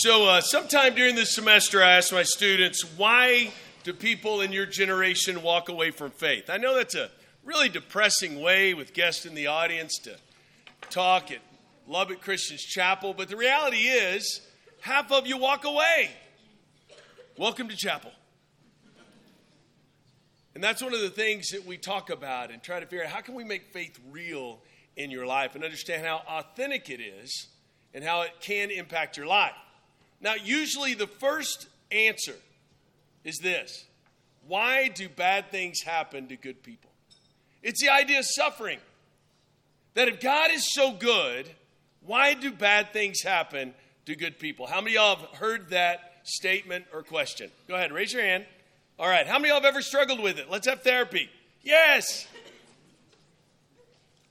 So, uh, sometime during this semester, I asked my students, why do people in your generation walk away from faith? I know that's a really depressing way with guests in the audience to talk at Lubbock Christian's Chapel, but the reality is, half of you walk away. Welcome to chapel. And that's one of the things that we talk about and try to figure out how can we make faith real in your life and understand how authentic it is and how it can impact your life. Now, usually the first answer is this Why do bad things happen to good people? It's the idea of suffering. That if God is so good, why do bad things happen to good people? How many of y'all have heard that statement or question? Go ahead, raise your hand. All right, how many of y'all have ever struggled with it? Let's have therapy. Yes.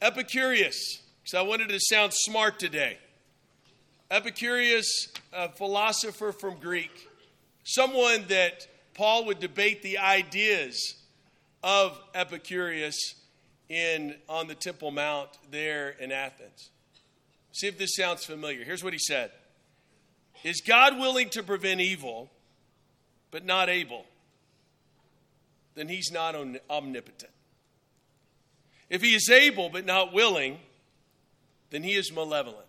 Epicurus, because I wanted to sound smart today. Epicurus, a philosopher from Greek, someone that Paul would debate the ideas of Epicurus in on the Temple Mount there in Athens. See if this sounds familiar. Here's what he said. Is God willing to prevent evil but not able? Then he's not omnipotent. If he is able but not willing, then he is malevolent.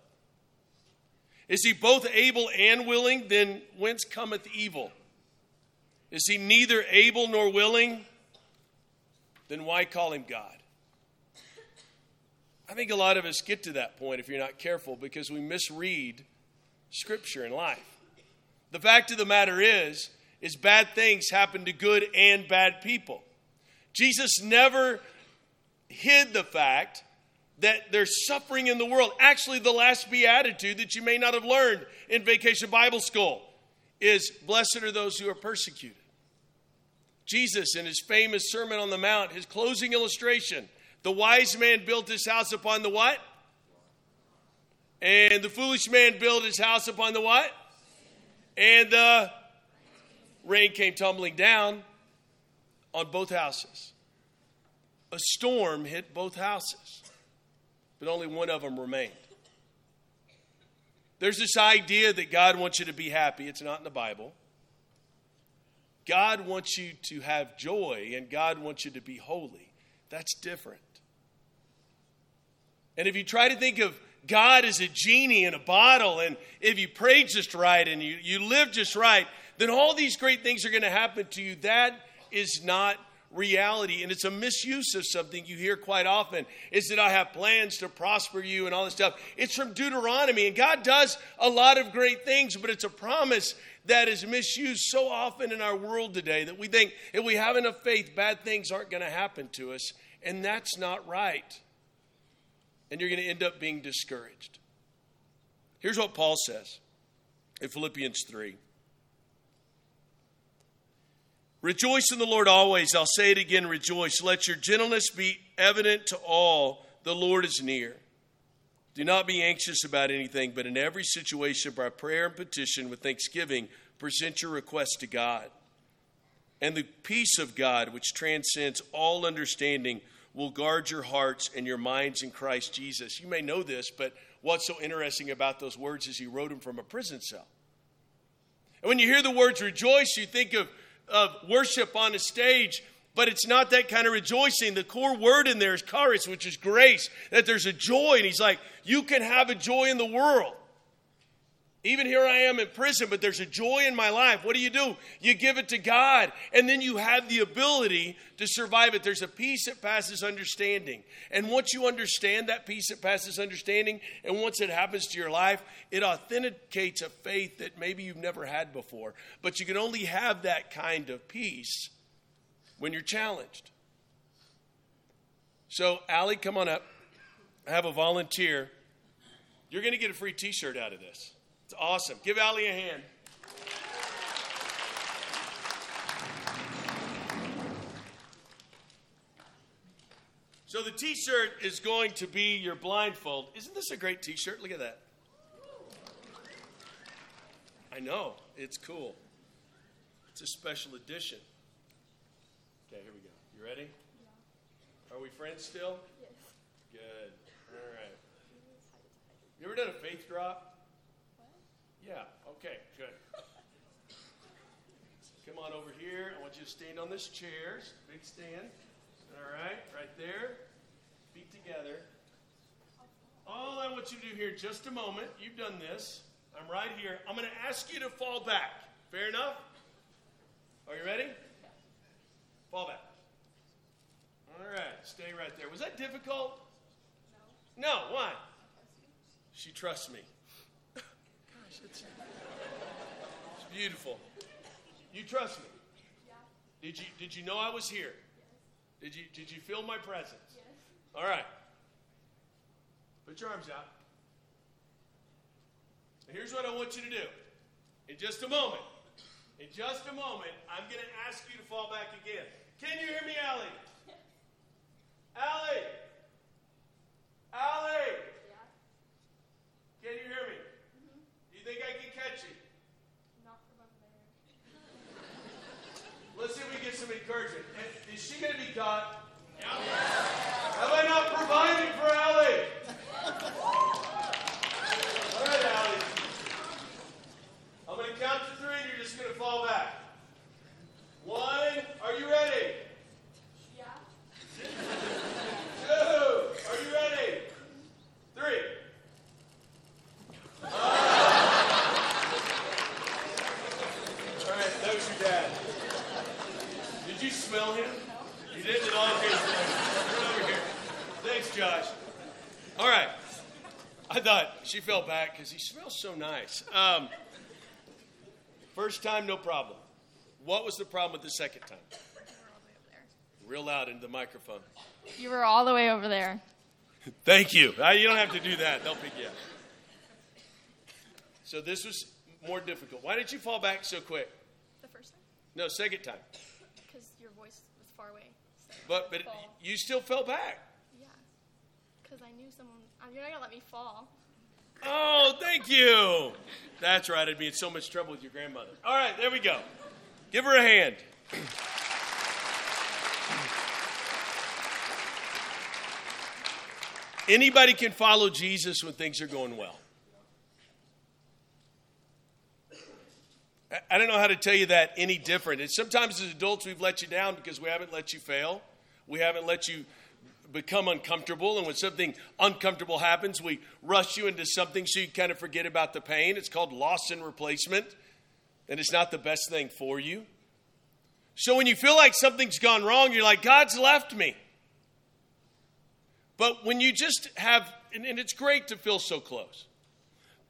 Is he both able and willing? Then whence cometh evil? Is he neither able nor willing? Then why call him God? I think a lot of us get to that point if you're not careful because we misread scripture in life. The fact of the matter is is bad things happen to good and bad people. Jesus never hid the fact that there's suffering in the world. Actually, the last beatitude that you may not have learned in vacation Bible school is Blessed are those who are persecuted. Jesus, in his famous Sermon on the Mount, his closing illustration, the wise man built his house upon the what? And the foolish man built his house upon the what? And the rain came tumbling down on both houses. A storm hit both houses but only one of them remained. There's this idea that God wants you to be happy. It's not in the Bible. God wants you to have joy and God wants you to be holy. That's different. And if you try to think of God as a genie in a bottle, and if you pray just right and you, you live just right, then all these great things are going to happen to you. That is not reality and it's a misuse of something you hear quite often is that I have plans to prosper you and all this stuff. It's from Deuteronomy and God does a lot of great things, but it's a promise that is misused so often in our world today that we think if we have enough faith, bad things aren't going to happen to us. And that's not right. And you're going to end up being discouraged. Here's what Paul says in Philippians 3. Rejoice in the Lord always. I'll say it again, rejoice. Let your gentleness be evident to all. The Lord is near. Do not be anxious about anything, but in every situation, by prayer and petition with thanksgiving, present your request to God. And the peace of God, which transcends all understanding, will guard your hearts and your minds in Christ Jesus. You may know this, but what's so interesting about those words is he wrote them from a prison cell. And when you hear the words rejoice, you think of of worship on a stage, but it's not that kind of rejoicing. The core word in there is charis, which is grace, that there's a joy. And he's like, You can have a joy in the world. Even here I am in prison, but there's a joy in my life. What do you do? You give it to God, and then you have the ability to survive it. There's a peace that passes understanding. And once you understand that peace that passes understanding, and once it happens to your life, it authenticates a faith that maybe you've never had before. But you can only have that kind of peace when you're challenged. So, Allie, come on up. I have a volunteer. You're going to get a free t shirt out of this. It's awesome. Give Allie a hand. So the t-shirt is going to be your blindfold. Isn't this a great t-shirt? Look at that. I know. It's cool. It's a special edition. Okay, here we go. You ready? Are we friends still? Yes. Good. All right. You ever done a faith drop? Yeah, okay, good. Come on over here. I want you to stand on this chair. Big stand. All right, right there. Feet together. All I want you to do here, just a moment. You've done this. I'm right here. I'm going to ask you to fall back. Fair enough? Are you ready? Fall back. All right, stay right there. Was that difficult? No. No, why? She trusts me. It's, it's beautiful. You trust me. Did you did you know I was here? Did you did you feel my presence? All right. Put your arms out. And here's what I want you to do. In just a moment, in just a moment, I'm going to ask you to fall back again. Can you hear me? Allie! Allie! Can you hear me? Do you think I can catch you? Not from up there. Let's see if we get some encouragement. Is she going to be God? Yeah. Have I not provided for Allie? All right, Allie. I'm going to count to three, and you're just going to fall back. One. Are you ready? Yeah. Two. Are you ready? Three. All right, that was your dad. Did you smell him? You didn't all? Okay, Come over here. Thanks, Josh. All right. I thought she fell back because he smells so nice. Um, first time, no problem. What was the problem with the second time? Real loud into the microphone. You were all the way over there. Thank you. Uh, you don't have to do that. They'll pick you up. So this was more difficult. Why did you fall back so quick? The first time? No, second time. Because your voice was far away. So But but fall. you still fell back. Yeah. Because I knew someone. You're not going to let me fall. Oh, thank you. That's right. I'd be in so much trouble with your grandmother. All right, there we go. Give her a hand. Anybody can follow Jesus when things are going well. I- I don't know how to tell you that any different. And sometimes as adults, we've let you down because we haven't let you fail. We haven't let you become uncomfortable. And when something uncomfortable happens, we rush you into something so you kind of forget about the pain. It's called loss and replacement. And it's not the best thing for you. So when you feel like something's gone wrong, you're like, God's left me. But when you just have, and, and it's great to feel so close.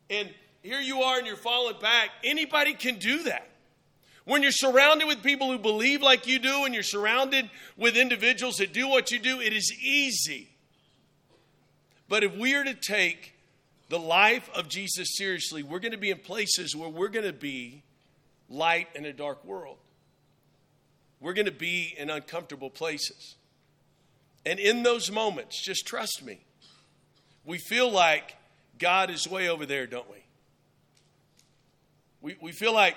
And here you are and you're falling back. Anybody can do that. When you're surrounded with people who believe like you do and you're surrounded with individuals that do what you do, it is easy. But if we are to take the life of Jesus seriously, we're going to be in places where we're going to be light in a dark world. We're going to be in uncomfortable places. And in those moments, just trust me, we feel like God is way over there, don't we? We, we feel like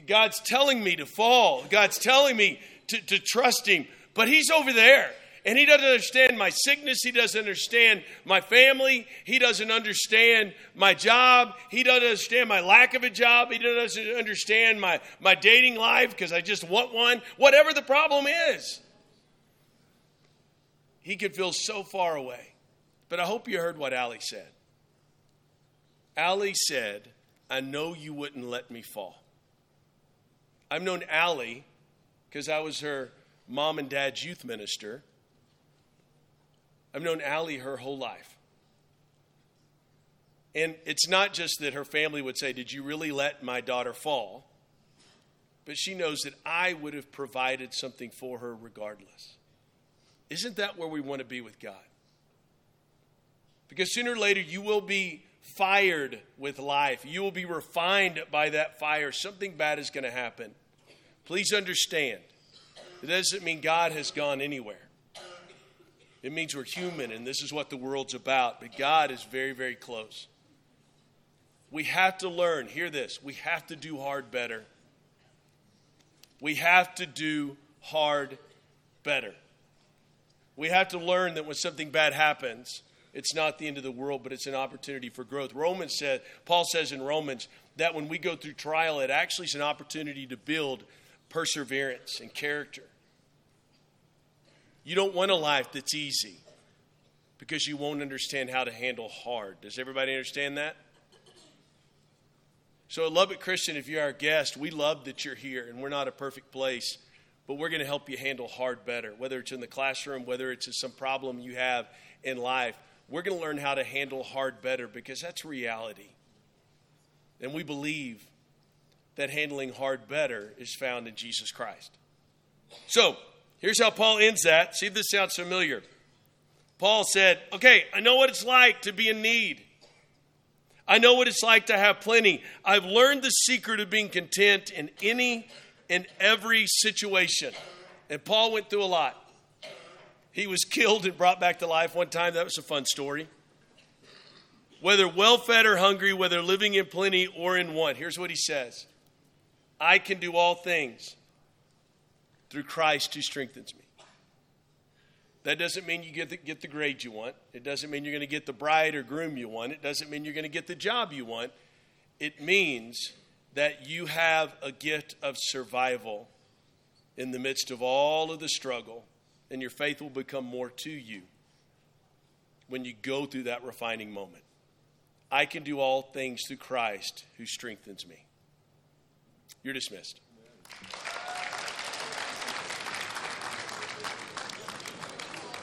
God's telling me to fall, God's telling me to, to trust Him, but He's over there. And he doesn't understand my sickness. He doesn't understand my family. He doesn't understand my job. He doesn't understand my lack of a job. He doesn't understand my, my dating life because I just want one. Whatever the problem is, he could feel so far away. But I hope you heard what Allie said. Allie said, I know you wouldn't let me fall. I've known Allie because I was her mom and dad's youth minister. I've known Allie her whole life. And it's not just that her family would say, Did you really let my daughter fall? But she knows that I would have provided something for her regardless. Isn't that where we want to be with God? Because sooner or later, you will be fired with life. You will be refined by that fire. Something bad is going to happen. Please understand, it doesn't mean God has gone anywhere. It means we're human, and this is what the world's about. But God is very, very close. We have to learn, hear this, we have to do hard better. We have to do hard better. We have to learn that when something bad happens, it's not the end of the world, but it's an opportunity for growth. Romans said, Paul says in Romans that when we go through trial, it actually is an opportunity to build perseverance and character. You don't want a life that's easy because you won't understand how to handle hard. Does everybody understand that? So at Lubbock Christian, if you're our guest, we love that you're here, and we're not a perfect place, but we're going to help you handle hard better, whether it's in the classroom, whether it's some problem you have in life. We're going to learn how to handle hard better because that's reality. And we believe that handling hard better is found in Jesus Christ. So, here's how Paul ends that. See if this sounds familiar. Paul said, Okay, I know what it's like to be in need. I know what it's like to have plenty. I've learned the secret of being content in any and every situation. And Paul went through a lot. He was killed and brought back to life one time. That was a fun story. Whether well fed or hungry, whether living in plenty or in want, here's what he says I can do all things through Christ who strengthens me. That doesn't mean you get the, get the grade you want. It doesn't mean you're going to get the bride or groom you want. It doesn't mean you're going to get the job you want. It means that you have a gift of survival in the midst of all of the struggle, and your faith will become more to you when you go through that refining moment. I can do all things through Christ who strengthens me. You're dismissed.